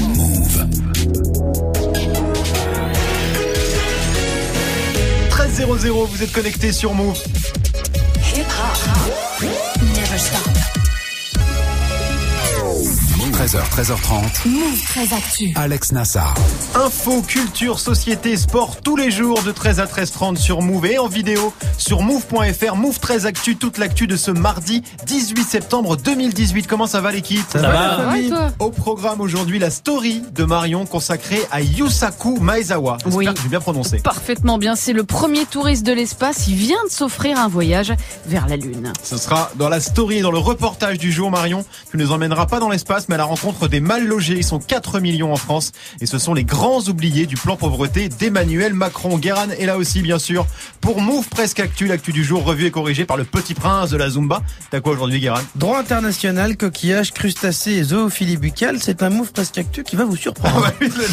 Move. 13 00, vous êtes connecté sur Move. Never stop. 13h, 13h30. Move très actu. Alex Nassar. Info, culture, société, sport tous les jours de 13 à 13h30 sur Move et en vidéo sur move.fr. Move 13 Actu, toute l'actu de ce mardi 18 septembre 2018. Comment ça va l'équipe? Ça va, la famille Au programme aujourd'hui, la story de Marion consacrée à Yusaku Maezawa. J'espère Oui. que j'ai bien prononcé. Parfaitement bien, c'est le premier touriste de l'espace. Il vient de s'offrir un voyage vers la Lune. Ce sera dans la story et dans le reportage du jour, Marion. Tu ne nous emmèneras pas dans l'espace, mais à la rencontre des mal logés. Ils sont 4 millions en France et ce sont les grands oubliés du plan pauvreté d'Emmanuel Macron. Guéran est là aussi, bien sûr, pour Move Presque Actu, l'actu du jour, revue et corrigée par le petit prince de la Zumba. T'as quoi aujourd'hui, Guéran Droit international, coquillage, crustacés et zoophilie buccale, c'est un move presque actu qui va vous Ah surprendre. bah oui, le-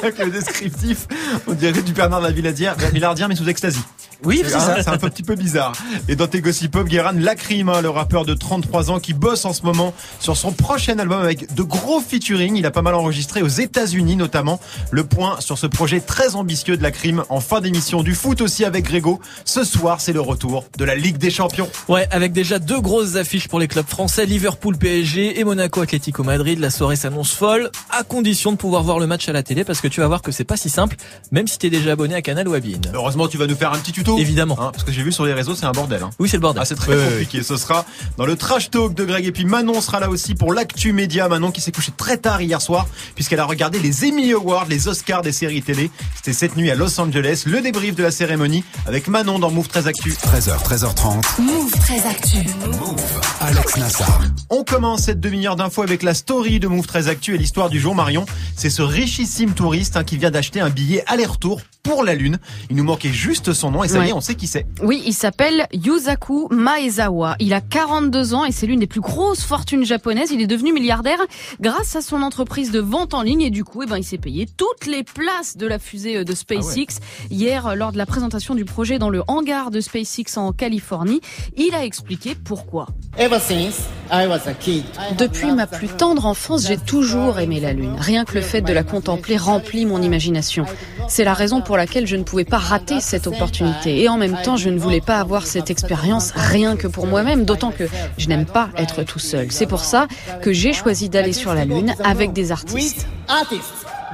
rien que le descriptif, on dirait du Bernard de la Villadière, Villardière, mais sous extasie. Oui, c'est ça. C'est un peu- petit peu bizarre. Et dans tes gossip pop, Guéran Lacrim, hein, le rappeur de 33 ans qui bosse en ce moment sur son prochain album avec de gros featuring. Il a pas mal enregistré aux États-Unis notamment. Le point sur ce projet très ambitieux de Lacrim en fin d'émission du foot aussi avec Grégo. Ce soir, c'est le retour de la Ligue des Champions. Ouais, avec déjà deux grosses affiches pour les clubs français, Liverpool PSG et Monaco Atlético Madrid. La soirée s'annonce folle, à condition de pouvoir voir le match à la télé, parce que tu vas voir que c'est pas si simple, même si t'es déjà abonné à Canal ou à Bein. Heureusement, tu vas nous faire un petit tuto. Évidemment. Hein, parce que j'ai vu sur les réseaux, c'est un bordel. Hein. Oui, c'est le bordel. Ah, c'est très compliqué. Ce sera dans le trash talk de Greg. Et puis Manon sera là aussi pour l'actu média. Manon qui s'est couchée très tard hier soir puisqu'elle a regardé les Emmy Awards, les Oscars des séries télé. C'était cette nuit à Los Angeles. Le débrief de la cérémonie avec Manon dans Move 13 Actu. 13h, 13h30. Move très actu. Alex Nassar. On commence cette demi-heure d'infos avec la story de Move 13 Actu et l'histoire du jour Marion. C'est ce richissime touriste hein, qui vient d'acheter un billet aller-retour pour la Lune. Il nous manquait juste son nom et ça y est, on sait qui c'est. Oui, il s'appelle Yusaku Maezawa. Il a 42 ans et c'est l'une des plus grosses fortunes japonaises. Il est devenu milliardaire grâce à son entreprise de vente en ligne et du coup, eh ben, il s'est payé toutes les places de la fusée euh, de SpaceX. Hier, euh, lors de la présentation du projet dans le hangar de SpaceX en Californie, il a expliqué pourquoi. Depuis ma plus tendre enfance, j'ai toujours aimé la Lune. Rien que le fait de la contempler remplit mon imagination. C'est la raison pour laquelle je ne pouvais pas rater cette opportunité. Et en même temps, je ne voulais pas avoir cette expérience rien que pour moi-même, d'autant que je n'aime pas être tout seul. C'est pour ça que j'ai choisi d'aller sur la Lune avec des artistes.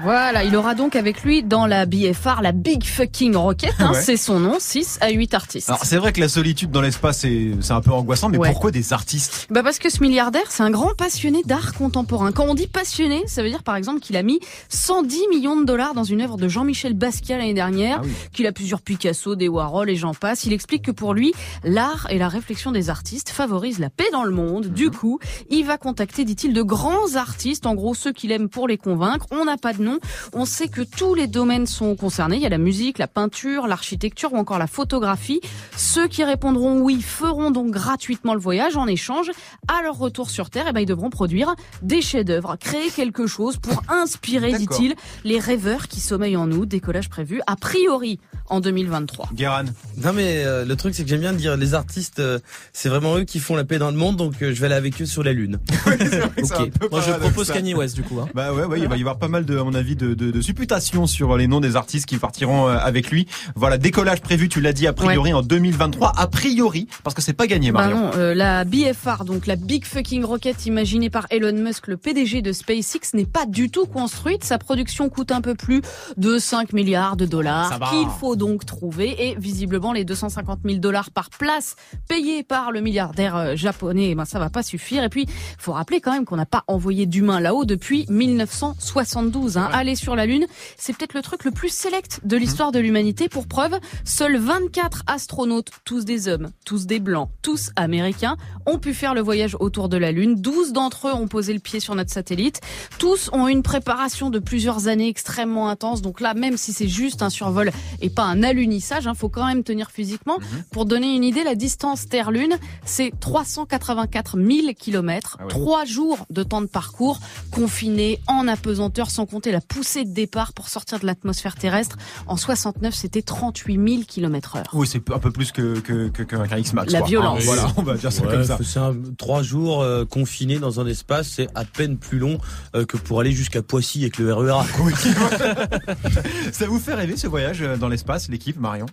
Voilà, il aura donc avec lui dans la BFR, la Big Fucking Rocket, hein, Ouais. c'est son nom, 6 à 8 artistes. Alors c'est vrai que la solitude dans l'espace c'est c'est un peu angoissant, mais Ouais. pourquoi des artistes? Bah parce que ce milliardaire, c'est un grand passionné d'art contemporain. Quand on dit passionné, ça veut dire par exemple qu'il a mis 110 millions de dollars dans une œuvre de Jean-Michel Basquiat l'année dernière, Ah oui. qu'il a plusieurs Picasso, des Warhol et j'en passe. Il explique que pour lui, l'art et la réflexion des artistes favorisent la paix dans le monde. Mhm. Du coup, il va contacter, dit-il, de grands artistes, en gros ceux qu'il aime pour les convaincre. On n'a pas de nom. On sait que tous les domaines sont concernés. Il y a la musique, la peinture, l'architecture ou encore la photographie. Ceux qui répondront oui feront donc gratuitement le voyage en échange. À leur retour sur Terre, eh ben, ils devront produire des chefs-d'œuvre, créer quelque chose pour inspirer, dit-il, les rêveurs qui sommeillent en nous. Décollage prévu a priori en 2023. Guéran. Non mais euh, le truc c'est que j'aime bien dire les artistes, euh, c'est vraiment eux qui font la paix dans le monde, donc euh, je vais aller avec eux sur la lune. C'est un Ok. Moi, je propose Kanye West, du coup. Hein. Bah ouais, ouais, il va y avoir pas mal de, à mon avis, de, de, de supputations sur les noms des artistes qui partiront euh, avec lui. Voilà, décollage prévu, tu l'as dit, a priori en 2023, a priori, parce que c'est pas gagné, Bah Marion. non, euh, la BFR, donc la Big Fucking Rocket imaginée par Elon Musk, le PDG de SpaceX, n'est pas du tout construite. Sa production coûte un peu plus de 5 milliards de Ça dollars va. qu'il faut donc trouver. Et visiblement, les 250 000 dollars par place payés par le milliardaire euh, japonais, eh ben, ça va pas suffire. Et puis, faut rappeler quand même qu'on n'a pas envoyé d'humains là-haut depuis 1972. Hein. Aller sur la Lune, c'est peut-être le truc le plus sélect de l'histoire de l'humanité. Pour preuve, seuls 24 astronautes, tous des hommes, tous des blancs, tous américains, ont pu faire le voyage autour de la Lune. 12 d'entre eux ont posé le pied sur notre satellite. Tous ont une préparation de plusieurs années extrêmement intense. Donc là, même si c'est juste un survol et pas un alunissage, hein, faut quand même tenir physiquement. Pour donner une idée, la distance Terre-Lune, c'est 384 000 kilomètres. Ah ouais. Trois jours de temps de parcours, confinés, en apesanteur, sans compter compter la poussée de départ pour sortir de l'atmosphère terrestre. En 69, c'était 38 000 km heure. Oui, c'est un peu plus que que que qu'un X-Max. La quoi. violence. Voilà, on va dire ça Ouais, comme ça. C'est un, trois jours euh, confinés dans un espace, c'est à peine plus long euh, que pour aller jusqu'à Poissy avec le RERA. Oui. ça vous fait rêver ce voyage euh, dans l'espace, l'équipe Marion?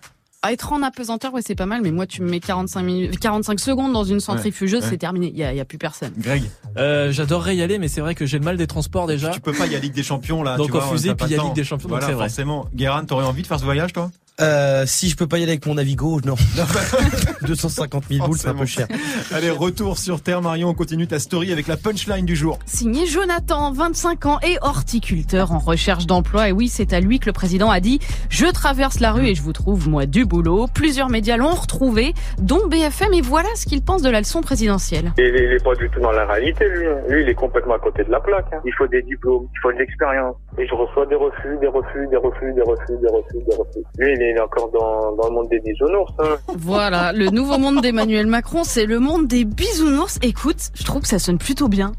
À être en apesanteur, ouais, c'est pas mal, mais moi, tu me mets 45 minutes, 45 secondes dans une centrifugeuse, ouais. c'est terminé. Il y a, y a plus personne. Greg, Euh, J'adorerais y aller, mais c'est vrai que j'ai le mal des transports déjà. tu peux pas, il y a Ligue des Champions là. Donc tu vois, en fusée, puis il y a. Ligue des Champions, donc Voilà, c'est vrai. forcément. Guérin, t'aurais envie de faire ce voyage, toi? Euh, si je peux pas y aller avec mon Navigo, non. 250 000 boules, c'est un peu cher. Allez, retour sur Terre, Marion. On continue ta story avec la punchline du jour. Signé Jonathan, 25 ans et horticulteur en recherche d'emploi. Et oui, c'est à lui que le président a dit « Je traverse la rue et je vous trouve, moi, du boulot ». Plusieurs médias l'ont retrouvé, dont BFM, et voilà ce qu'il pense de la leçon présidentielle. Il est, il est pas du tout dans la réalité, lui. Lui, il est complètement à côté de la plaque. hein. Il faut des diplômes, il faut de l'expérience. Et je reçois des refus, des refus, des refus, des refus, des refus, des refus. Lui, il est encore dans, dans le monde des bisounours. Hein. Voilà, le nouveau monde d'Emmanuel Macron, c'est le monde des bisounours. Écoute, je trouve que ça sonne plutôt bien.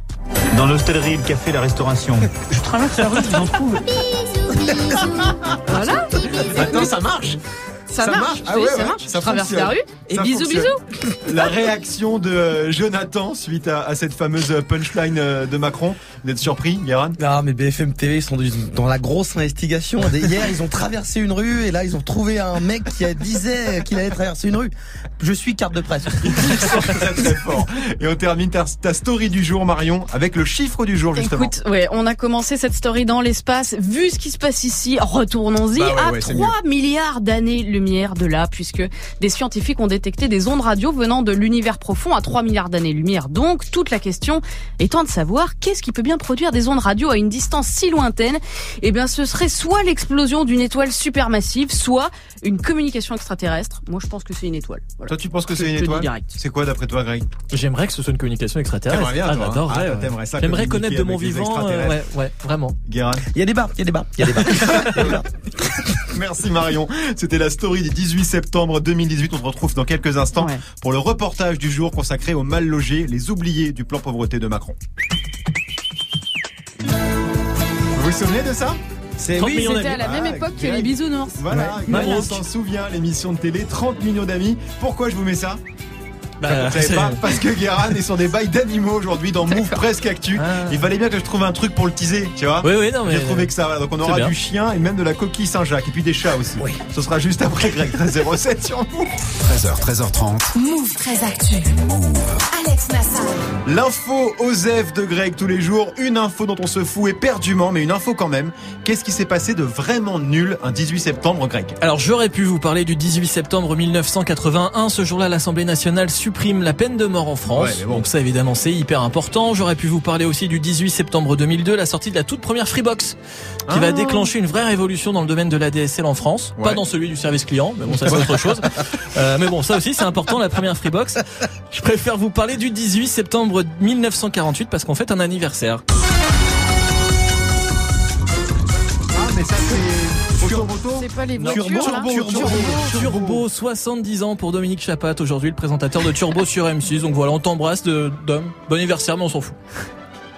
Dans l'hôtellerie, le café, la restauration. Je traverse la rue, je vous en trouve. Voilà, Attends, ça marche ça, Ça marche. marche Ah Oui, ouais, ça ouais, marche. ça traverse fonctionne. la rue et Ça bisous, fonctionne. bisous. La réaction de euh, Jonathan suite à, à cette fameuse punchline euh, de Macron. Vous êtes surpris, Guérin Ah, mais BFM TV, ils sont dans la grosse investigation. Hier, ils ont traversé une rue et là, ils ont trouvé un mec qui a- disait qu'il allait traverser une rue. Je suis carte de presse. très très fort. Et on termine ta, ta story du jour, Marion, avec le chiffre du jour, justement. Écoute, ouais, on a commencé cette story dans l'espace. Vu ce qui se passe ici, retournons-y Bah ouais, à ouais, c'est 3 milliards d'années-lumière de là, puisque des scientifiques ont détecté des ondes radio venant de l'univers profond à 3 milliards d'années-lumière. Donc, toute la question étant de savoir qu'est-ce qui peut bien produire des ondes radio à une distance si lointaine. Eh bien, ce serait soit l'explosion d'une étoile supermassive, soit une communication extraterrestre. Moi, je pense que c'est une étoile. Voilà. Toi, tu penses que c'est une étoile. C'est quoi d'après toi, Greg? J'aimerais que ce soit une communication extraterrestre. Bien, ah, toi, hein Ah, ouais. ça J'aimerais connaître de mon vivant. euh, ouais, ouais, vraiment. Guérin? Il y a débat, il y a débat, il y a débat. Il y a débat. Merci Marion. C'était la story du 18 septembre 2018. On se retrouve dans quelques instants Ouais. pour le reportage du jour consacré aux mal logés, les oubliés du plan pauvreté de Macron. Vous vous souvenez de ça? C'est 30 oui, C'était à la Ah, même époque que les bisounours. Voilà, Ouais. On s'en souvient, l'émission de télé 30 millions d'amis. Pourquoi je vous mets ça? Bah, Vous savez c'est- pas Parce que Guérin est sur des bails d'animaux aujourd'hui dans Move Presque Actu. Ah. Il fallait bien que je trouve un truc pour le teaser, tu vois Oui, oui, non, mais. J'ai trouvé que ça, voilà. donc on aura du chien et même de la coquille Saint-Jacques et puis des chats aussi. Ce sera juste après Greg 1307 sur Move. 13h, 13h30. Move très actu. Alex Nassar. L'info Osef de Greg tous les jours, une info dont on se fout éperdument, mais une info quand même. Qu'est-ce qui s'est passé de vraiment nul un 18 septembre, Greg? Alors j'aurais pu vous parler du 18 septembre 1981. Ce jour-là, l'Assemblée nationale supprime la peine de mort en France. Ouais, mais bon. Donc ça, évidemment, c'est hyper important. J'aurais pu vous parler aussi du 18 septembre 2002, la sortie de la toute première Freebox, qui Ah. va déclencher une vraie révolution dans le domaine de la DSL en France. Ouais. Pas dans celui du service client, mais bon, ça c'est autre chose. Euh, mais bon, ça aussi c'est important, la première Freebox. Je préfère vous parler du 18 septembre 1948 parce qu'on fête un anniversaire. Ah, mais ça c'est Automoto C'est pas les voitures, Turbo, là Turbo, Turbo, Turbo, 70 ans pour Dominique Chapat, aujourd'hui le présentateur de Turbo sur M6. Donc voilà, on t'embrasse de Dom. Bon anniversaire, mais on s'en fout.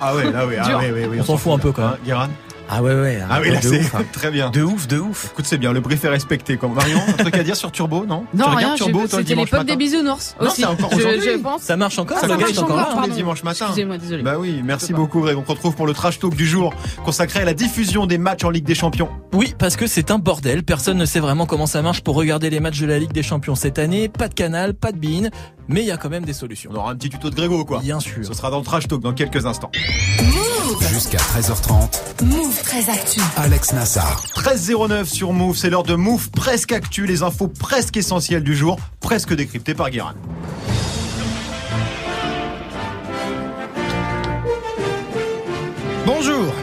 Ah ouais, là oui, ah ouais, ouais, ouais, On s'en fout un peu, quand même. Hein, Guérin? Ah ouais, ouais. Ah oui, là c'est ouf, hein. très bien. De ouf, de ouf. Écoute, c'est bien, le brief est respecté. Comme Marion, un truc à dire sur Turbo, non Non, tu rien, Turbo, c'était l'époque matin des bisounours Non, aussi. c'est encore Je- aujourd'hui. Je pense. Ça marche encore Ça Le marche encore encore, là. tous les dimanches matin. Excusez-moi, désolé. Bah oui, merci beaucoup Greg. On se retrouve pour le trash talk du jour consacré à la diffusion des matchs en Ligue des Champions. Oui, parce que c'est un bordel. Personne ne sait vraiment comment ça marche pour regarder les matchs de la Ligue des Champions cette année. Pas de canal, pas de bean, mais il y a quand même des solutions. On aura un petit tuto de Grégo quoi. Bien sûr. Ce sera dans le trash talk dans quelques instants. Jusqu'à 13h30. Move très actu. Alex Nassar. 13.09 sur Move, c'est l'heure de Move presque actu, les infos presque essentielles du jour, presque décryptées par Guérin. Bonjour,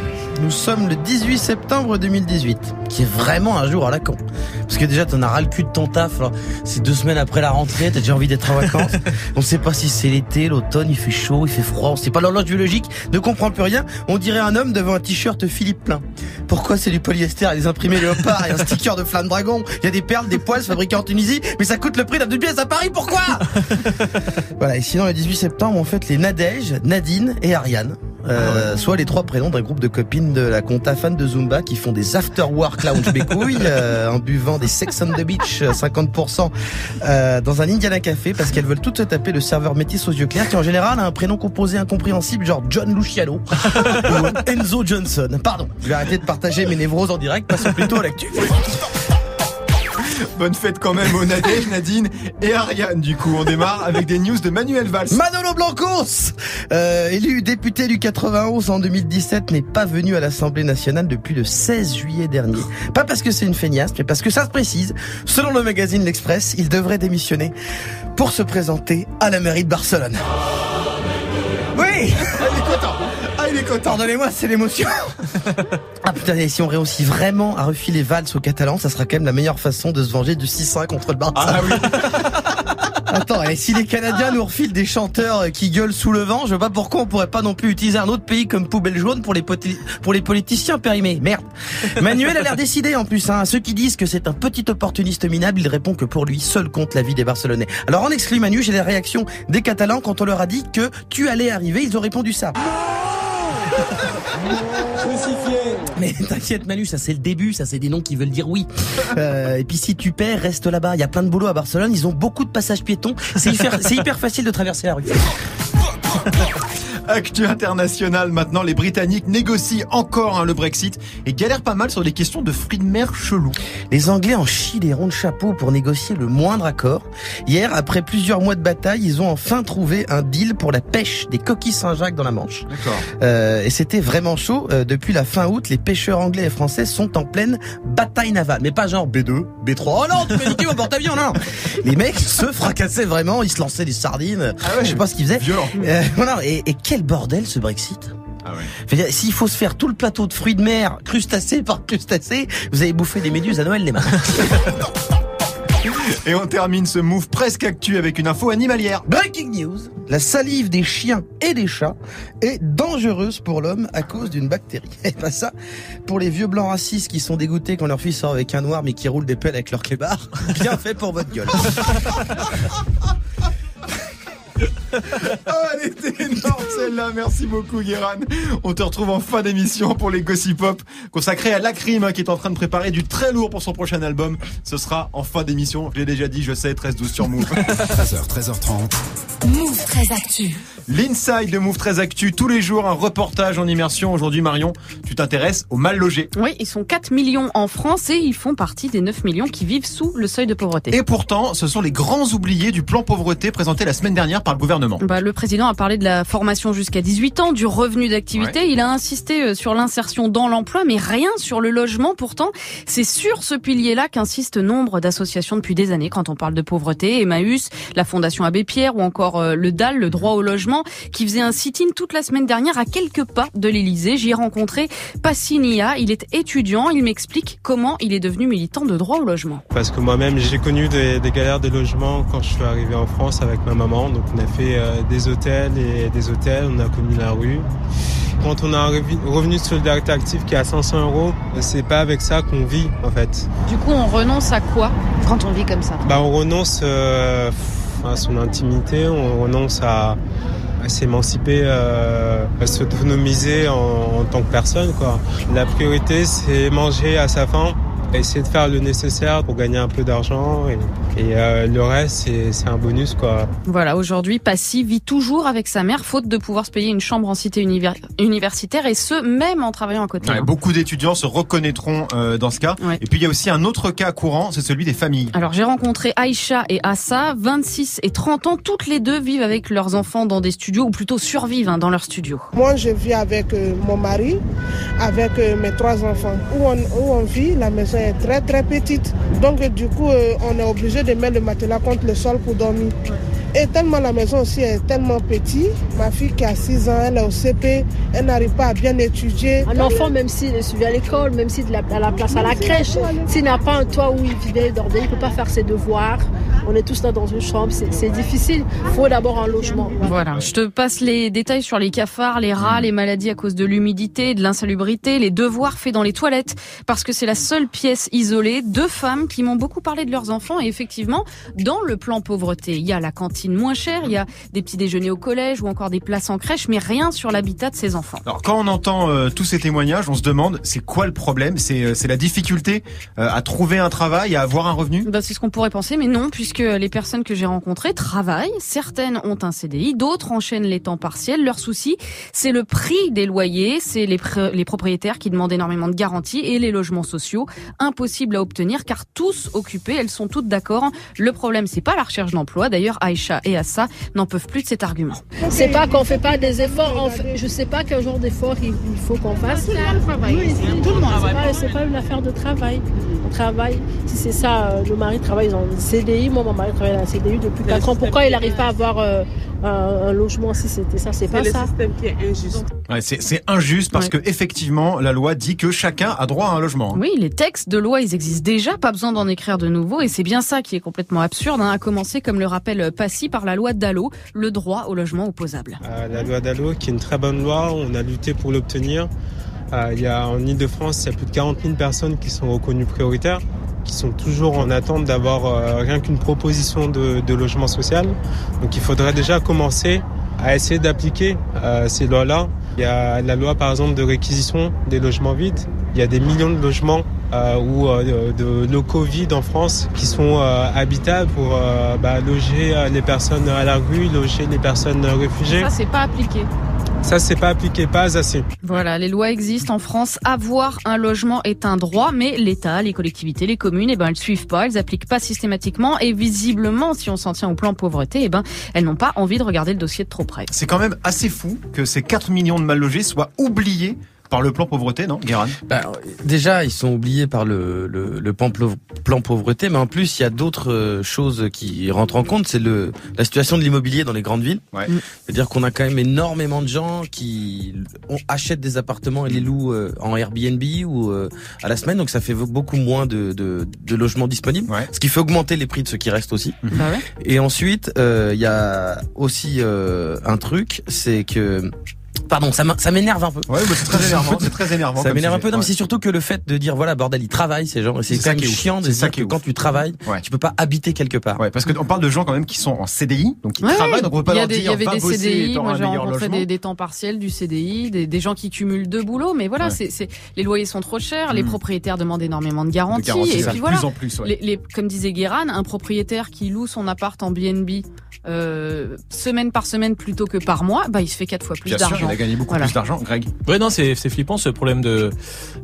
nous sommes le 18 septembre 2018, qui est vraiment un jour à la con. Parce que déjà, t'en as ras le cul de ton taf, c'est deux semaines après la rentrée, t'as déjà envie d'être en vacances. on sait pas si c'est l'été, l'automne, il fait chaud, il fait froid, on sait pas l'horloge biologique, ne comprend plus rien. On dirait un homme devant un t-shirt Philippe Plein. Pourquoi c'est du polyester, et des imprimés léopard et un sticker de flamme dragon? Il y a des perles, des poils fabriqués en Tunisie, mais ça coûte le prix d'un deux pièces à Paris, pourquoi? Voilà, et sinon le 18 septembre, on fête les Nadège, Nadine et Ariane. Euh, soit les trois prénoms d'un groupe de copines de la compta fan de Zumba qui font des after work lounge bécouilles euh, en buvant des Sex on the Beach euh, 50% euh, dans un Indiana Café parce qu'elles veulent toutes se taper le serveur métis aux yeux clairs qui en général a un prénom composé incompréhensible genre John Luciano ou Enzo Johnson. Pardon, je vais arrêter de partager mes névroses en direct, passons plutôt à l'actu. Bonne fête quand même aux Nadège, Nadine et Ariane. Du coup, on démarre avec des news de Manuel Valls. Manolo Blancos, euh, élu député du 91 en 2017, n'est pas venu à l'Assemblée nationale depuis le 16 juillet dernier. Pas parce que c'est une feignasse, mais parce que ça se précise. Selon le magazine L'Express, il devrait démissionner pour se présenter à la mairie de Barcelone. Oui est content. Ah, il est content. Pardonnez-moi, c'est l'émotion. ah putain, et si on réussit vraiment à refiler Valls aux Catalans, ça sera quand même la meilleure façon de se venger du 6-1 contre le Barça. Ah oui. Attends, et si les Canadiens nous refilent des chanteurs qui gueulent sous le vent, je vois pas pourquoi on pourrait pas non plus utiliser un autre pays comme poubelle jaune pour les, poti- pour les politiciens périmés. Merde. Manuel a l'air décidé en plus. Hein. Ceux qui disent que c'est un petit opportuniste minable, il répond que pour lui, seul compte la vie des Barcelonais. Alors en exclut Manu, j'ai la réaction des Catalans quand on leur a dit que tu allais arriver, ils ont répondu ça. Mais t'inquiète Manu, ça c'est le début, ça c'est des noms qui veulent dire oui. Euh, et puis si tu perds, reste là-bas. Il y a plein de boulot à Barcelone, ils ont beaucoup de passages piétons. C'est hyper, c'est hyper facile de traverser la rue. Actu international maintenant, les Britanniques négocient encore hein, le Brexit et galèrent pas mal sur des questions de fruits de mer chelous. Les Anglais en chient des ronds de chapeau pour négocier le moindre accord. Hier, après plusieurs mois de bataille, ils ont enfin trouvé un deal pour la pêche des coquilles Saint-Jacques dans la Manche. D'accord. Euh, et c'était vraiment chaud. Euh, depuis la fin août, les pêcheurs anglais et français sont en pleine bataille navale. Mais pas genre B2, B3. Oh non, tu m'as niqué mon porte-avions, non. Les mecs se fracassaient vraiment, ils se lançaient des sardines. Ah ouais, Je sais pas ce qu'ils faisaient. Violent. Euh, voilà. Et, et quel bordel ce Brexit? Ah dire, S'il faut se faire tout le plateau de fruits de mer, crustacés par crustacés, vous avez bouffé des méduses à Noël, les mains. Et on termine ce move presque actu avec une info animalière. Breaking news La salive des chiens et des chats est dangereuse pour l'homme à cause d'une bactérie. Et pas ça, pour les vieux blancs racistes qui sont dégoûtés quand leur fils sort avec un noir mais qui roulent des pelles avec leur clébard, bien fait pour votre gueule. Oh, elle était énorme celle-là. Merci beaucoup, Guéran. On te retrouve en fin d'émission pour les Gossip Pop consacrés à Lacrim hein, qui est en train de préparer du très lourd pour son prochain album. Ce sera en fin d'émission. Je l'ai déjà dit, je sais, 13-12 sur Move. 13h, 13h30. Move très actu. L'inside de Move très actu. Tous les jours, un reportage en immersion. Aujourd'hui, Marion, tu t'intéresses aux mal logés. Oui, ils sont 4 millions en France et ils font partie des 9 millions qui vivent sous le seuil de pauvreté. Et pourtant, ce sont les grands oubliés du plan pauvreté présenté la semaine dernière par le gouvernement. Bah, le président a parlé de la formation jusqu'à 18 ans, du revenu d'activité. Il a insisté euh, sur l'insertion dans l'emploi, mais rien sur le logement. Pourtant, c'est sur ce pilier-là qu'insistent nombre d'associations depuis des années quand on parle de pauvreté. Emmaüs, la Fondation Abbé Pierre ou encore euh, le DAL, le droit au logement, qui faisait un sit-in toute la semaine dernière à quelques pas de l'Élysée. J'y ai rencontré Passinia. Il est étudiant. Il m'explique comment il est devenu militant de droit au logement. Parce que moi-même, j'ai connu des, des galères de logement quand je suis arrivé en France avec ma maman. Donc, on a fait euh, des hôtels et des hôtels. On a connu la rue. Quand on a un revenu de solidarité active qui est à 500 euros, c'est pas avec ça qu'on vit, en fait. Du coup, on renonce à quoi quand on vit comme ça? Bah, on renonce euh, à son intimité, on renonce à, à s'émanciper, euh, à s'autonomiser en, en tant que personne, quoi. La priorité, c'est manger à sa faim, essayer de faire le nécessaire pour gagner un peu d'argent et, et, euh, le reste, c'est un bonus, quoi. Voilà, aujourd'hui, Passy vit toujours avec sa mère, faute de pouvoir se payer une chambre en cité univers- universitaire, et ce, même en travaillant à côté. Ouais, hein. beaucoup d'étudiants se reconnaîtront euh, dans ce cas. Ouais. Et puis il y a aussi un autre cas courant, c'est celui des familles. Alors j'ai rencontré Aïcha et Assa, 26 et 30 ans, toutes les deux vivent avec leurs enfants dans des studios, ou plutôt survivent hein, dans leurs studios. Moi, je vis avec euh, mon mari, avec euh, mes trois enfants. Où on, où on vit, la maison est très très petite. Donc, euh, du coup, euh, on est obligé de mettre le matelas contre le sol pour dormir. Et tellement la maison aussi est tellement petite, ma fille qui a 6 ans, elle est au CP, elle n'arrive pas à bien étudier. Un enfant, même s'il est suivi à l'école, même s'il a la place à la crèche, s'il n'a pas un toit où il vient dormir, il ne peut pas faire ses devoirs. On est tous là dans une chambre, c'est difficile. Il faut d'abord un logement. Voilà, je te passe les détails sur les cafards, les rats, les maladies à cause de l'humidité, de l'insalubrité, les devoirs faits dans les toilettes, parce que c'est la seule pièce isolée. Deux femmes qui m'ont beaucoup parlé de leurs enfants et effectivement, dans le plan pauvreté, il y a la cantine moins chère, il y a des petits déjeuners au collège ou encore des places en crèche, mais rien sur l'habitat de ces enfants. Alors quand on entend euh, tous ces témoignages, on se demande c'est quoi le problème? C'est euh, la difficulté euh, à trouver un travail, à avoir un revenu? Bah, c'est ce qu'on pourrait penser, mais non, puisque les personnes que j'ai rencontrées travaillent. Certaines ont un CDI, d'autres enchaînent les temps partiels. Leur souci, c'est le prix des loyers, c'est les, pr- les propriétaires qui demandent énormément de garanties et les logements sociaux, impossibles à obtenir car tous occupés. Elles sont toutes d'accord. Le problème, c'est pas la recherche d'emploi. D'ailleurs, Aïcha et Assa n'en peuvent plus de cet argument. C'est pas qu'on fait pas des efforts. on fait- je sais pas quel genre d'efforts il, il faut qu'on fasse. Tout le monde Oui, c'est- tout le monde c'est travaille. pas- C'est pas une affaire de travail. On travaille. Si c'est ça, euh, le mari travaille dans un CDI. Moi, mon mari travaille dans un CDI depuis 4 ans. Pourquoi il n'arrive pas à avoir euh, un, un logement si c'était ça C'est pas le ça? système qui est injuste. Ouais, c'est c'est injuste parce que effectivement la loi dit que chacun a droit à un logement. hein. Oui, les textes de loi, ils existent déjà, pas besoin d'en écrire de nouveaux, et c'est bien ça qui est complètement absurde, hein, à commencer, comme le rappelle Passy, par la loi Dallot, le droit au logement opposable. Euh, la loi Dallot, qui est une très bonne loi, on a lutté pour l'obtenir. Euh, il y a, en Ile-de-France, il y a plus de 40 000 personnes qui sont reconnues prioritaires, qui sont toujours en attente d'avoir euh, rien qu'une proposition de, logement social. Donc il faudrait déjà commencer à essayer d'appliquer euh, ces lois-là. Il y a la loi, par exemple, de réquisition des logements vides. Il y a des millions de logements euh, ou de, locaux vides en France qui sont habitables pour bah, loger les personnes à la rue, loger les personnes réfugiées. Ça, c'est pas appliqué. Ça, c'est pas appliqué, pas assez. Voilà, les lois existent en France. Avoir un logement est un droit, mais l'État, les collectivités, les communes, eh ben, elles suivent pas, elles appliquent pas systématiquement, et visiblement, si on s'en tient au plan pauvreté, eh ben, elles n'ont pas envie de regarder le dossier de trop près. C'est quand même assez fou que ces 4 millions de mal logés soient oubliés par le plan pauvreté, non, Guérin? Bah, déjà, ils sont oubliés par le, le, le plan, pauvreté, mais en plus, il y a d'autres euh, choses qui rentrent en compte. C'est le la situation de l'immobilier dans les grandes villes. Ouais. C'est-à-dire qu'on a quand même énormément de gens qui achètent des appartements et les louent euh, en Airbnb ou euh, à la semaine, donc ça fait beaucoup moins de, de, de logements disponibles, ce qui fait augmenter les prix de ceux qui restent aussi. Bah ouais? Et ensuite, euh, il y a aussi euh, un truc, c'est que Pardon, ça m'énerve un peu. Ouais, mais c'est très énervant, c'est très énervant Ça m'énerve un peu, non, mais c'est surtout que le fait de dire voilà bordel, ils travaillent ces gens, et c'est C'est ça quand même qui est ouf. chiant de C'est dire qui que quand tu travailles, tu peux pas habiter quelque part. Ouais, parce qu'on parle de gens quand même qui sont en CDI, donc qui travaillent, donc on peut pas il leur des, il y dire avait va des CDI, moi j'ai rencontré des, des temps partiels, du CDI, des, des gens qui cumulent deux boulots, mais voilà, c'est, c'est, les loyers sont trop chers, les propriétaires demandent énormément de garanties, De garanties, et puis voilà, plus en plus, ouais. les, les- comme disait Guéran, un propriétaire qui loue son appart en BNB euh, semaine par semaine plutôt que par mois, bah il se fait quatre fois plus d'argent. Il a gagné beaucoup Voilà. plus d'argent, Greg. Ouais, non, c'est c'est flippant ce problème de,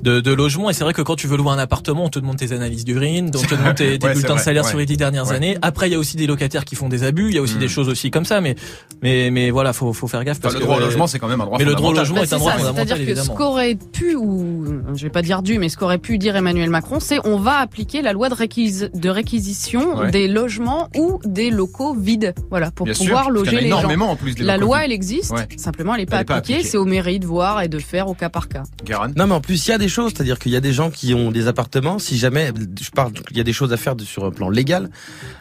de de logement et c'est vrai que quand tu veux louer un appartement, on te demande tes analyses d'urine, on te demande tes, tes Ouais, bulletins de salaire ouais. sur les dix dernières Ouais. années. Après, il y a aussi des locataires qui font des abus, il y a aussi Mm. des choses aussi comme ça, mais mais mais voilà, faut faut faire gaffe parce le que droit au euh, logement, c'est quand même un droit Mais le droit au logement Bah, est un droit fondamental C'est-à-dire que ce qu'aurait pu, ou je vais pas dire dû, mais ce qu'aurait pu dire Emmanuel Macron, c'est on va appliquer la loi de, réquis- de réquisition Ouais. des logements ou des locaux vides, voilà, pour Bien pouvoir loger les gens. énormément, en plus, des la loi, vides. elle existe, Ouais. simplement elle est pas pas. C'est au mairie de voir et de faire au cas par cas. Non, mais en plus, il y a des choses, c'est-à-dire qu'il y a des gens qui ont des appartements. Si jamais, je parle, il y a des choses à faire de- sur un plan légal.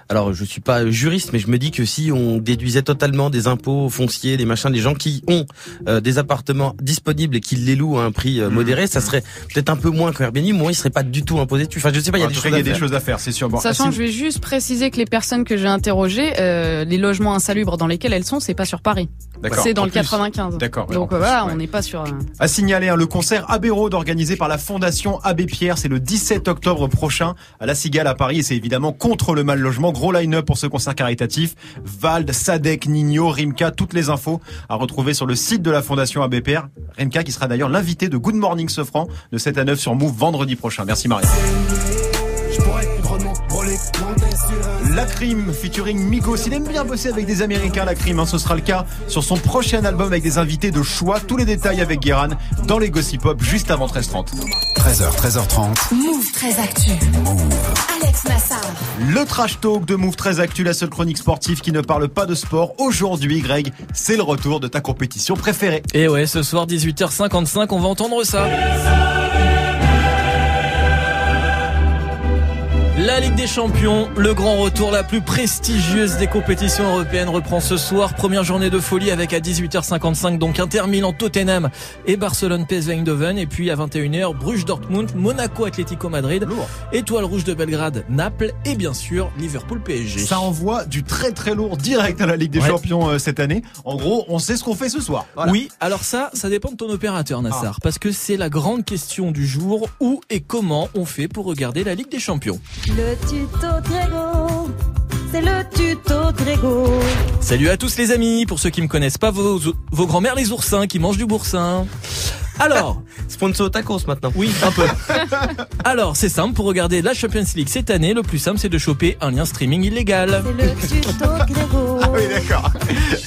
Alors, je suis pas juriste, mais je me dis que si on déduisait totalement des impôts fonciers, des machins, des gens qui ont euh, des appartements disponibles et qui les louent à un prix euh, modéré, ça serait peut-être un peu moins que Airbnb, mais ils seraient pas du tout imposés dessus. Enfin, je sais pas, il y a des choses y à a des faire. choses à faire, c'est sûr. Bon, Sachant que je vais juste préciser que les personnes que j'ai interrogées, euh, les logements insalubres dans lesquels elles sont, c'est pas sur Paris. D'accord. C'est dans En le plus. 95. D'accord, Donc plus, voilà, ouais. on n'est pas sur. À signaler hein, le concert Abbey Road organisé par la Fondation Abbé Pierre. C'est le 17 octobre prochain à la Cigale à Paris et c'est évidemment contre le mal logement. Gros line-up pour ce concert caritatif. Vald, Sadek, Nino, Rimka, toutes les infos à retrouver sur le site de la Fondation Abbé Pierre. Rimka qui sera d'ailleurs l'invité de Good Morning Sofran de 7 à 9 sur Move vendredi prochain. Merci Marie. La Crime featuring Migos. Il aime bien bosser avec des Américains, La Crime. hein. Ce sera le cas sur son prochain album avec des invités de choix. Tous les détails avec Guéran dans les Gossip Pop juste avant 13h30. 13h, 13h30. Move très actu. Alex Nassar. Le trash talk de Move très Actu, la seule chronique sportive qui ne parle pas de sport. Aujourd'hui, Greg, c'est le retour de ta compétition préférée. Et ouais, ce soir 18h55, on va entendre ça. La Ligue des Champions, le grand retour, la plus prestigieuse des compétitions européennes reprend ce soir. Première journée de folie avec à 18h55 donc Inter Milan, Tottenham et Barcelone PSV Eindhoven et puis à 21h Bruges Dortmund, Monaco Atlético Madrid, Étoile Rouge de Belgrade, Naples et bien sûr Liverpool PSG. Ça envoie du très très lourd direct à la Ligue des Ouais. Champions euh, cette année. En gros, on sait ce qu'on fait ce soir. Voilà. Oui, alors ça, ça dépend de ton opérateur, Nassar, parce que c'est la grande question du jour. Où et comment on fait pour regarder la Ligue des Champions? Le tuto Grégo, c'est le tuto Grégo. Salut à tous les amis. Pour ceux qui me connaissent pas, vos, vos grands-mères les oursins qui mangent du boursin. Alors, sponsor tacos maintenant. Oui, un peu. Alors, c'est simple pour regarder la Champions League cette année. Le plus simple, c'est de choper un lien streaming illégal. C'est le tuto Grégo. Ah oui, d'accord.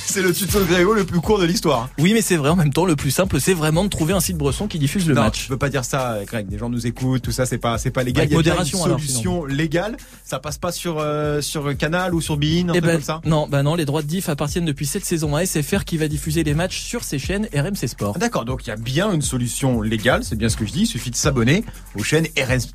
C'est le tuto de Grégo le plus court de l'histoire. Oui, mais c'est vrai. En même temps, le plus simple, c'est vraiment de trouver un site bresson qui diffuse le non, match. tu peux pas dire ça, Greg. Des gens nous écoutent, tout ça, c'est pas, c'est pas légal. Avec Il y a modération, une alors, solution légale. Ça passe pas sur euh, sur Canal ou sur Bein, un Eh ben, comme ça. non, bah non, les droits de diff appartiennent depuis cette saison à SFR qui va diffuser les matchs sur ses chaînes RMC Sport. D'accord, donc il y a bien une solution légale, c'est bien ce que je dis. Il suffit de s'abonner aux chaînes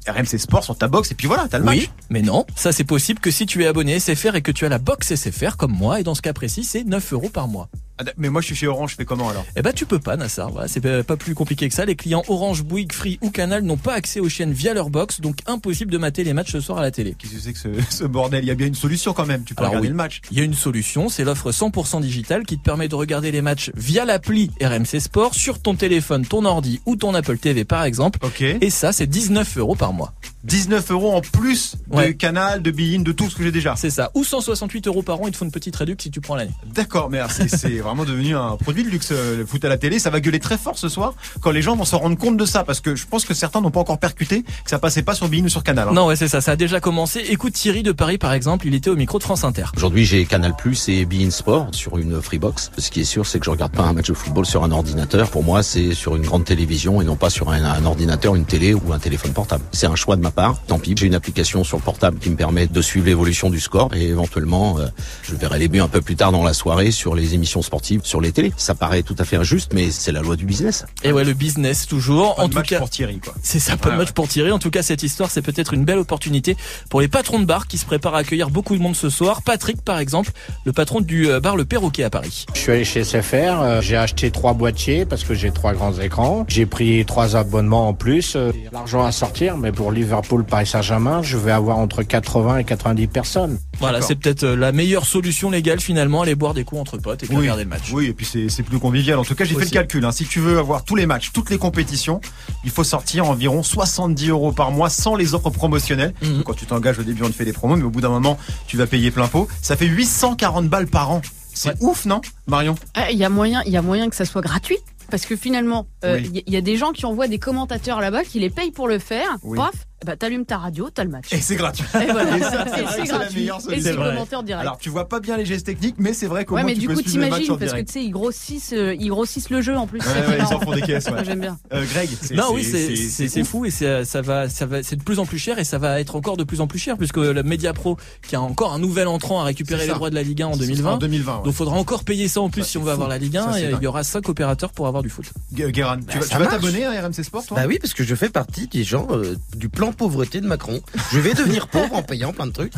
RMC Sport sur ta box et puis voilà, t'as le match. Oui, mais non, ça c'est possible que si tu es abonné SFR et que tu as la box SFR comme moi, et dans ce cas précis, c'est 9 euros par mois. Ah, Mais moi, je suis chez Orange, je fais comment alors? Eh ben tu peux pas Nassar, voilà, c'est pas plus compliqué que ça. Les clients Orange, Bouygues, Free ou Canal n'ont pas accès aux chaînes via leur box, donc impossible de mater les matchs ce soir à la télé. Qu'est-ce que c'est que ce, ce bordel? Il y a bien une solution quand même. Tu peux Alors regarder oui, le match. Il y a une solution, c'est l'offre 100% digitale qui te permet de regarder les matchs via l'appli RMC Sport sur ton téléphone, ton ordi ou ton Apple TV par exemple. Ok. Et ça, c'est 19 euros par mois. 19 euros en plus de. Canal, de Bein, de tout ce que j'ai déjà. C'est ça. Ou 168 euros par an, ils te font une petite réduction si tu prends l'année. D'accord, mais c'est vraiment devenu un produit de luxe. euh, Le foot à la télé, ça va gueuler très fort ce soir quand les gens vont se rendre compte de ça, parce que je pense que certains n'ont pas encore percuté que ça passait pas sur Bein ou sur Canal. hein. Non, ouais, c'est ça. Ça a déjà commencé. Écoute Thierry de Paris, par exemple, il était au micro de France Inter. Aujourd'hui, j'ai Canal Plus et Bein Sport sur une Freebox. Ce qui est sûr, c'est que je regarde pas un match de football sur un ordinateur. Pour moi, c'est sur une grande télévision et non pas sur un, un ordinateur, une télé ou un téléphone portable. C'est un choix de ma part. Tant pis. J'ai une application sur le portable qui me permet de suivre l'évolution du score et éventuellement, euh, je verrai les buts un peu plus tard dans la soirée sur les émissions sportives, sur les télés. Ça paraît tout à fait injuste, mais c'est la loi du business. Et ouais, le business toujours. Pas en de tout match cas, pour Thierry, quoi. c'est ça, pas de Ouais, match pour Thierry. En tout cas, cette histoire, c'est peut-être une belle opportunité pour les patrons de bar qui se préparent à accueillir beaucoup de monde ce soir. Patrick, par exemple, le patron du euh, bar Le Perroquet à Paris. Je suis allé chez SFR, euh, j'ai acheté trois boîtiers parce que j'ai trois grands écrans. J'ai pris trois abonnements en plus. Euh, L'argent à sortir, mais pour Liverpool, Paris Saint-Germain, je vais avoir entre 80 et 90 personnes. Voilà, c'est peut-être euh, la meilleure solution légale finalement, aller boire des coups entre potes et puis Oui, regarder le match. oui, et puis c'est c'est plus convivial. En tout cas, j'ai fait le calcul. hein. Si tu veux avoir tous les matchs, toutes les compétitions, il faut sortir environ 70 euros par mois sans les offres promotionnelles. Mhm. Donc, Quand tu t'engages au début, on te fait des promos, mais au bout d'un moment, tu vas payer plein pot. Ça fait 840 balles par an. C'est ouf, non, Marion? Ah, Il y a moyen, il y a moyen que ça soit gratuit. Parce que finalement, euh, il Oui. y, y a des gens qui envoient des commentateurs là-bas qui les payent pour le faire. Oui. Paf, bah t'allumes ta radio, t'as le match. Et c'est gratuit. Et voilà. Et ça, c'est Et c'est gratuit. meilleure Et c'est commentaire direct. Alors, tu vois pas bien les gestes techniques, mais c'est vrai qu'au ouais, moins mais tu du peux coup, suivre le match t'imagines en parce que tu sais, ils grossissent, euh, ils grossissent le jeu en plus. Ouais, ils en font des caisses, ouais. Moi, J'aime bien. Euh, Greg, c'est Non, oui, c'est- fou et c'est ça va ça va c'est de plus en plus cher et ça va être encore de plus en plus cher puisque le Media Pro qui a encore un nouvel entrant à récupérer les droits de la Ligue 1 en Ce sera 2020. En 2020. ouais. Donc faudra encore payer ça en plus si on veut avoir la Ligue Ça, 1 c'est et il y aura 5 opérateurs pour avoir du foot. Gu- Guérin, tu vas, tu vas t'abonner à RMC Sport, toi? Bah oui, parce que je fais partie des gens euh, du plan pauvreté de Macron. Je vais devenir pauvre en payant plein de trucs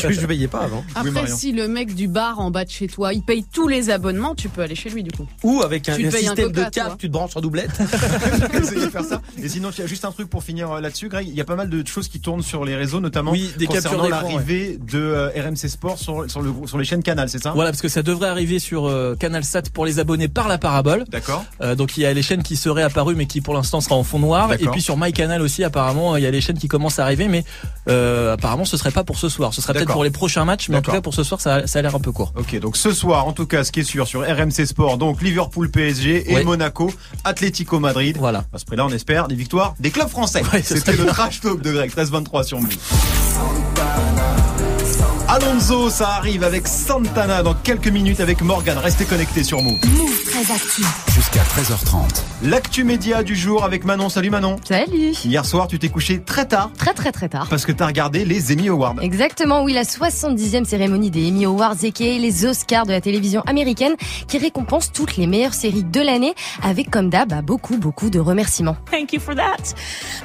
que je payais pas avant. Après, si le mec du bar en bas de chez toi, il paye tous les abonnements, tu peux aller chez lui du coup. Ou avec un, un système coca, de câble, tu te branches en doublette. de faire ça. Et sinon, il y a juste un truc pour finir euh, là-dessus, Greg. Il y a pas mal de choses qui tournent sur les réseaux, notamment Oui, des concernant l'arrivée de euh, RMC Sport sur, sur, le, sur les chaînes Canal, c'est ça? Voilà, parce que ça devrait arriver sur euh, Canal Sat pour les abonnés par la parabole. D'accord. Euh, donc il y a les chaînes qui seraient apparues mais qui pour l'instant sera en fond noir. Et puis sur MyCanal aussi apparemment il y a les chaînes qui commencent à arriver mais euh, apparemment ce serait pas pour ce soir. Ce sera peut-être pour les prochains matchs mais en tout cas pour ce soir ça, ça a l'air un peu court. Ok, donc ce soir, en tout cas, ce qui est sûr sur RMC Sport, donc Liverpool PSG et. Monaco, Atlético Madrid. Voilà. À ce prix-là, on espère des victoires des clubs français. Ouais, C'était le trash talk de Greg, 13-23 sur Move. Alonso, ça arrive avec Santana dans quelques minutes avec Morgan. Restez connectés sur Move. Move 13 très actu. Jusqu'à 13h30. L'actu média du jour avec Manon. Salut Manon. Salut. Hier soir, tu t'es couché très tard Très très très tard. parce que t'as regardé les Emmy Awards. Exactement, oui, la 70e cérémonie des Emmy Awards et les Oscars de la télévision américaine qui récompense toutes les meilleures séries de l'année avec comme d'hab bah, beaucoup beaucoup de remerciements. Thank you for that.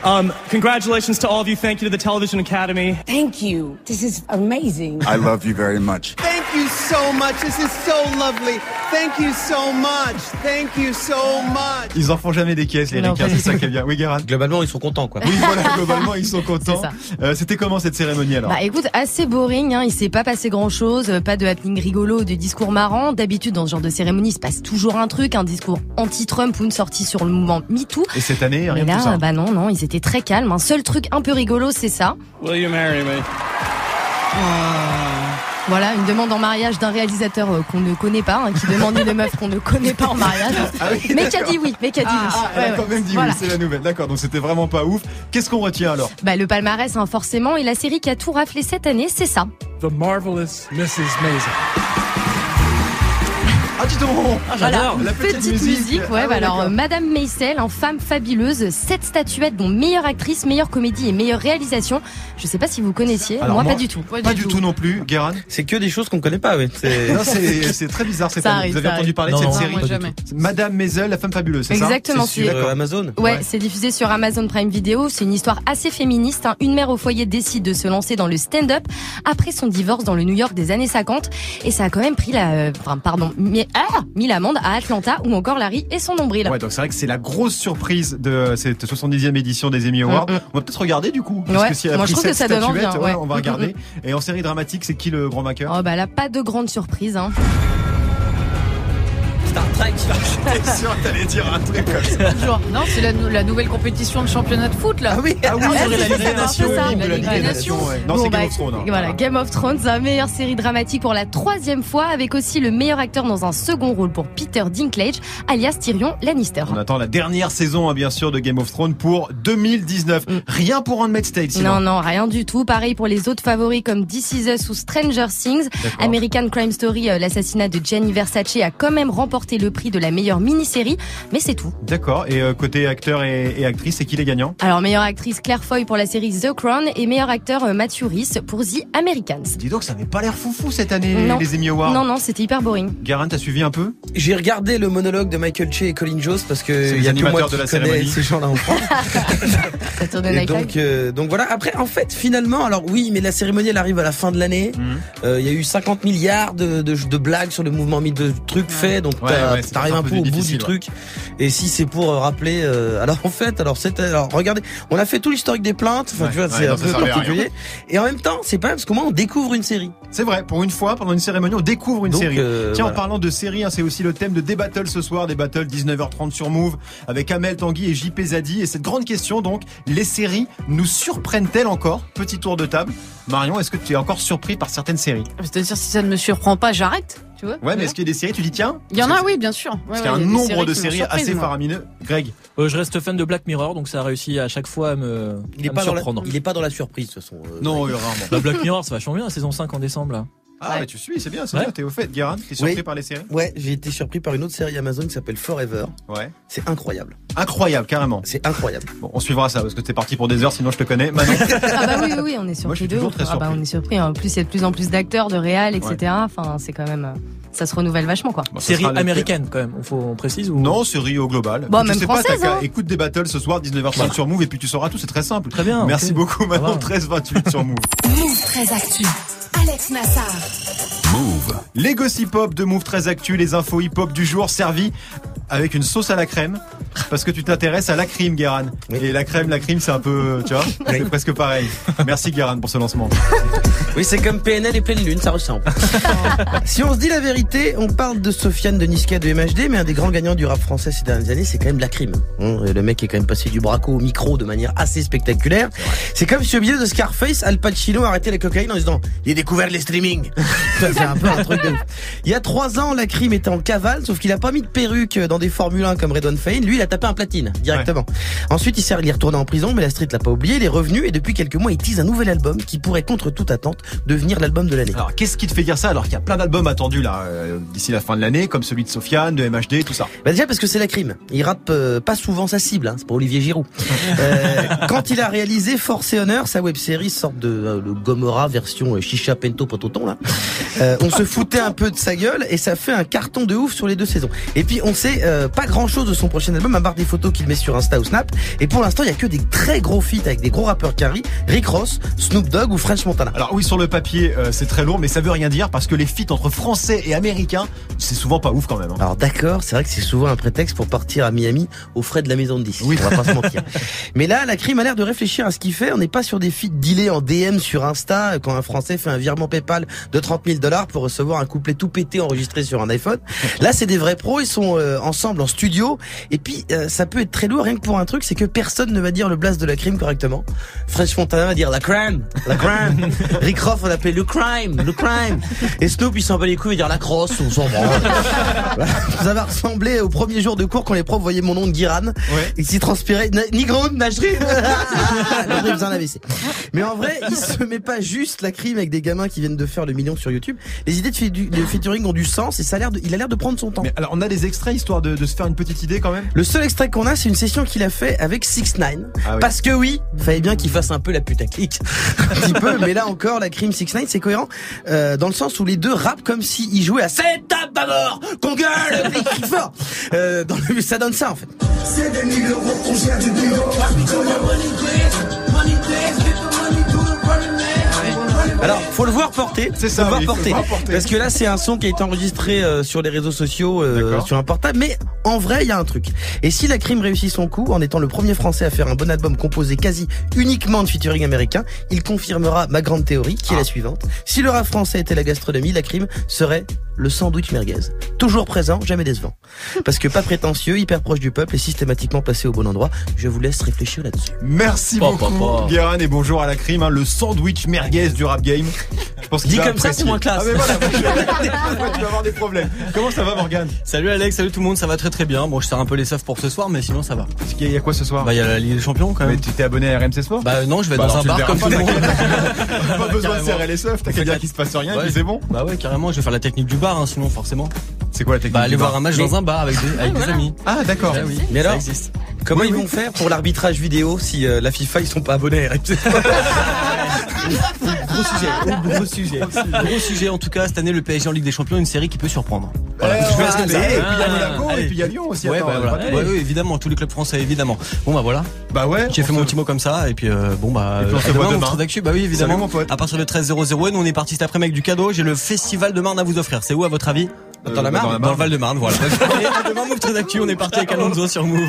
Um, congratulations to all of you. Thank you to the Television Academy. Thank you. This is amazing. I love you very much. Thank you so much. This is so lovely. Thank you so much. Thank you so much. Ils en font jamais des caisses, les ricains, c'est ça qui est bien. Oui, Guérin. Globalement, ils sont contents, quoi. Oui, voilà, globalement, ils sont contents. Euh, C'était comment cette cérémonie alors Bah écoute, assez boring, hein, il s'est pas passé grand chose, pas de happening rigolo, de discours marrant. D'habitude, dans ce genre de cérémonie, il se passe toujours un truc, un discours anti-Trump ou une sortie sur le mouvement MeToo. Et cette année, rien Mais de tout là, ça. bah non, non, ils étaient très calmes. Un seul truc un peu rigolo, c'est ça. Will you marry me? Voilà, une demande en mariage d'un réalisateur euh, qu'on ne connaît pas, hein, qui demande une meuf qu'on ne connaît pas en mariage. Ah oui, mais qui a dit oui, mais qui a dit oui. Ah, elle Ouais, a ouais. quand même dit Voilà. oui, c'est la nouvelle. D'accord, donc c'était vraiment pas ouf. Qu'est-ce qu'on retient alors? Bah, le palmarès, hein, forcément, et la série qui a tout raflé cette année, c'est ça. The marvelous Mrs. Maisel. Ah, dis donc Voilà, La petite, musique. ouais, Ah bah alors, euh, Madame Maisel, en femme fabuleuse, sept statuettes, dont meilleure actrice, meilleure comédie et meilleure réalisation. Je sais pas si vous connaissiez, Alors, moi, moi, pas du tout. Pas du tout non plus, Guérin. C'est que des choses qu'on connaît pas, oui. C'est- Non, c'est c'est très bizarre année. arrive, Vous avez entendu arrive. parler Non, de cette non, série pas jamais. Madame Maisel, la femme fabuleuse, c'est ça Exactement, C'est c'est- sûr, Euh, Amazon Ouais, Ouais. c'est diffusé sur Amazon Prime Video. C'est une histoire assez féministe. hein. Une mère au foyer décide de se lancer dans le stand-up après son divorce dans le New York des années 50. Et ça a quand même pris la, euh, enfin, pardon, ah, l'amende à Atlanta ou encore Larry et son nombril. Ouais, donc c'est vrai que c'est la grosse surprise de cette 70e édition des Emmy Awards. Mm, mm. On va peut-être regarder du coup. Ouais, Parce que si moi, je trouve que ça donne envie, hein, ouais, ouais. on va Mm, regarder. Et en série dramatique, c'est qui le grand vainqueur? Oh bah là, pas de grande surprise. Hein. T'es sûr que t'allais dire un truc comme ça Genre, non, c'est la, nou- la nouvelle compétition de championnat de foot là. Ah oui, Ah oui, Ah, c'est c'est la Ligue des Nations. oui, la Ligue des Nations. Non, Bon, c'est Game bah, of Thrones. hein. Voilà, Game of Thrones, la meilleure série dramatique pour la troisième fois, avec aussi le meilleur acteur dans un second rôle pour Peter Dinklage, alias Tyrion Lannister. On attend la dernière saison, hein, bien sûr, de Game of Thrones pour 2019. Rien pour Handmaid's State, sinon. Mm. Non, non, rien du tout. Pareil pour les autres favoris comme This Is Us ou Stranger Things. American Crime Story, euh, l'assassinat de Gianni Versace a quand même remporté le prix de la meilleure mini-série, mais c'est tout. D'accord. Et euh, côté acteur et, et actrice, c'est qui les gagnants? Alors, meilleure actrice Claire Foy pour la série The Crown et meilleur acteur euh, Matthew Rhys pour The Americans. Dis donc, ça n'avait pas l'air foufou cette année, Non. les Emmy Awards. Non, non, c'était hyper boring. Garin, t'as suivi un peu? J'ai regardé le monologue de Michael Che et Colin Jost parce que C'est les il y a que moi animateurs qui de la connais cérémonie. ces gens-là en France. Ça tourne de Et Night donc, euh, donc voilà. Après, en fait, finalement, alors oui, mais la cérémonie, elle arrive à la fin de l'année. Mhm. Euh, Il y a eu 50 milliards de, de, de blagues sur le mouvement mis de trucs faits, donc Ouais, t'as- ouais, t'arrives un peu au bout du ouais. truc. Et si c'est pour euh, rappeler, euh, alors en fait, alors c'était, alors regardez, on a fait tout l'historique des plaintes. Enfin, Ouais, tu vois, c'est un peu particulier. Et en même temps, c'est pas parce que moi, on découvre une série. C'est vrai, pour une fois, pendant une cérémonie, on découvre une Donc, série. euh, Tiens, en parlant de série, hein, c'est aussi le thème de des battles ce soir, des battles 19h30 sur Move, avec Amel Tanguy et JP Zadi. Et cette grande question, donc, les séries nous surprennent-elles encore? Petit tour de table. Marion, est-ce que tu es encore surpris par certaines séries? C'est-à-dire, si ça ne me surprend pas, j'arrête. Tu vois Ouais, mais est-ce qu'il y a des séries, tu dis tiens Il y en a, oui, bien sûr. Ouais, Parce qu'il ouais, y a un il nombre de séries assez moi. faramineux. Greg Euh, je reste fan de Black Mirror, donc ça a réussi à chaque fois à me, Il est à me pas dans la, surprendre. il est pas dans la surprise, de toute façon. euh, Non, oui, rarement. Bah, Black Mirror, c'est vachement bien, la saison 5 en décembre là. Ah, Ouais. bah tu suis, c'est bien, c'est Ouais. bien, t'es au fait. Guérin, t'es surpris Oui. par les séries Ouais, j'ai été surpris par une autre série Amazon qui s'appelle Forever. Ouais. C'est incroyable. Incroyable, carrément. C'est incroyable. Bon, on suivra ça, parce que t'es parti pour des heures, sinon je te connais. Manon Ah bah oui, oui, oui, on est Moi, je surpris suis de toujours ouf. très Ah bah on est surpris. En plus, il y a de plus en plus d'acteurs, de réals, etc. Enfin, c'est quand même, euh, ça se renouvelle vachement, quoi. Bon, Série américaine quand même, on, faut, on précise ou... Non, série au global. Bon, même sais pas, française, qu'à- hein. écoute des battles ce soir, 19h30 sur Move, et puis tu sauras tout, c'est très simple. Très bien. Merci beaucoup, Manon, va. 13-28 sur Move. Move très actu. Alex Nassar. Move. Les gossip hop de Move très actu, les infos hip hop du jour servis avec une sauce à la crème. Parce que tu t'intéresses à la crime, Guéran. Oui. Et la crème, la crime, c'est un peu, tu vois, c'est presque pareil. Merci, Guéran, pour ce lancement. Oui, c'est comme PNL et pleine lune, ça ressemble. si on se dit la vérité, on parle de Sofiane de Niska de MHD, mais un des grands gagnants du rap français ces dernières années, c'est quand même la crime. Hein, Le mec est quand même passé du braco au micro de manière assez spectaculaire. C'est comme si au milieu de Scarface, Al Pacino arrêtait la cocaïne en disant il a découvert les streamings. C'est un peu un truc de. Il y a trois ans, la crime était en cavale, sauf qu'il a pas mis de perruque dans dans des Formule 1 comme Redon Fane, lui il a tapé un platine directement. Ensuite il s'est retourné en prison, mais la street l'a pas oublié, il est revenu et depuis quelques mois il tease un nouvel album qui pourrait contre toute attente devenir l'album de l'année. Alors qu'est-ce qui te fait dire ça alors qu'il y a plein d'albums attendus là euh, d'ici la fin de l'année, comme celui de Sofiane, de MHD, tout ça? Bah déjà parce que c'est la crime. Il rate euh, pas souvent sa cible, hein. c'est pas Olivier Giroud. Euh, quand il a réalisé Force et Honneur, sa web série sorte de le Gomorrah version Chicha Pento Pototon là. On se foutait un peu de sa gueule et ça fait un carton de ouf sur les deux saisons. Et puis on sait euh, pas grand chose de son prochain album à part des photos qu'il met sur Insta ou Snap. Et pour l'instant il y a que des très gros feats avec des gros rappeurs carry, Rick Ross, Snoop Dogg ou French Montana. Alors oui, sur le papier, euh, c'est très lourd, mais ça veut rien dire parce que les feats entre Français et Américains, c'est souvent pas ouf quand même. hein. Alors d'accord, c'est vrai que c'est souvent un prétexte pour partir à Miami aux frais de la maison de 10. Oui. On va pas se mentir. Mais là, la crime a l'air de réfléchir à ce qu'il fait. On n'est pas sur des feats dealés en DM sur Insta quand un Français fait un virement PayPal de 30 000 dollars pour recevoir un couplet tout pété enregistré sur un iPhone. Là, c'est des vrais pros. Ils sont euh, ensemble en studio. Et puis, euh, ça peut être très lourd rien que pour un truc, c'est que personne ne va dire le blast de la crime correctement. French Montana va dire la crime, la crime. Rick Ross va l'appeler le crime, le crime. Et Snoop, il s'en bat les couilles, il va dire la crosse, on s'en branle. Ça va ressembler au premier jour de cours quand les profs voyaient mon nom de Guiran et s'y transpirait Na- Nigron, Najri. L'autre, il faisait un AVC. Mais en vrai, il se met pas juste la crime avec des gamins qui viennent de faire le million sur YouTube. Les idées de, featuring ont du sens et ça a l'air de, il a l'air de prendre son temps. Mais alors on a des extraits histoire de, de se faire une petite idée quand même? Le seul extrait qu'on a, c'est une session qu'il a fait avec 6 9 Ah oui. Parce que oui, fallait bien qu'il fasse un peu la putaclic. un petit peu, mais là encore, la crime 6 9 c'est cohérent, euh, dans le sens où les deux rappent comme s'ils jouaient à 7 tape à mort, qu'on gueule, et crie fort. Euh, dans le, ça donne ça, en fait. C'est des mille euros qu'on gère du bureau. Alors, faut le voir porter. C'est ça, Faut le voir faut porter. le voir porter. Parce que là, c'est un son qui a été enregistré euh, sur les réseaux sociaux, euh, sur un portable. Mais en vrai, il y a un truc. Et si la crime réussit son coup, en étant le premier Français à faire un bon album composé quasi uniquement de featuring américain, il confirmera ma grande théorie, qui est Ah. la suivante. Si le rap français était la gastronomie, la crime serait le sandwich merguez. Toujours présent, jamais décevant. Parce que pas prétentieux, hyper proche du peuple et systématiquement placé au bon endroit. Je vous laisse réfléchir là-dessus. Merci Pa, beaucoup, pa, pa. Guérin, et bonjour à la crime, hein, le sandwich merguez du rap game. Je pense qu'il Dit comme ça, c'est moins classe. Ah, mais voilà, moi, tu vas avoir des problèmes. Comment ça va, Morgane? Salut Alex, salut tout le monde, ça va très très bien. Bon, je sers un peu les seufs pour ce soir, mais sinon ça va. Il y a quoi ce soir? Bah, il y a la Ligue des Champions quand Mais même. tu t'es abonné à RMC Sport? Bah, non, je vais Bah, dans alors un bar comme tout le pas, monde. Pas besoin de serrer les seufs, t'as qu'à dire qu'il se passe rien, Ouais. c'est bon. Bah ouais, carrément, je vais faire la technique du bar, hein, sinon forcément. C'est quoi la technique Bah, aller du voir bar un match dans un bar avec des, avec des amis. Ah, d'accord. Ah oui, Mais alors. Comment Oui, ils oui. vont faire pour l'arbitrage vidéo si euh, la FIFA ils sont pas abonnés à RMC Gros sujet, gros sujet. Gros sujet en tout cas, cette année le PSG en Ligue des Champions, une série qui peut surprendre. Voilà. Eh, ça. et puis il y a Ah, Monaco, allez. et puis il y a Lyon aussi. Ouais, attends, bah, voilà. Ouais, évidemment, tous les clubs français, évidemment. Bon bah voilà. Bah ouais. J'ai fait mon petit mot comme ça, et puis euh, bon bah. Et puis on se demain, demain. Move d'actu. Bah oui, évidemment. Salut, mon pote. À partir de 13 00 et nous on est parti cet après-midi avec du cadeau. J'ai le festival de Marne à vous offrir. C'est où à votre avis? Dans la Marne Dans le Val de Marne, voilà. et à demain Move d'actu, on est parti avec Alonso sur Move.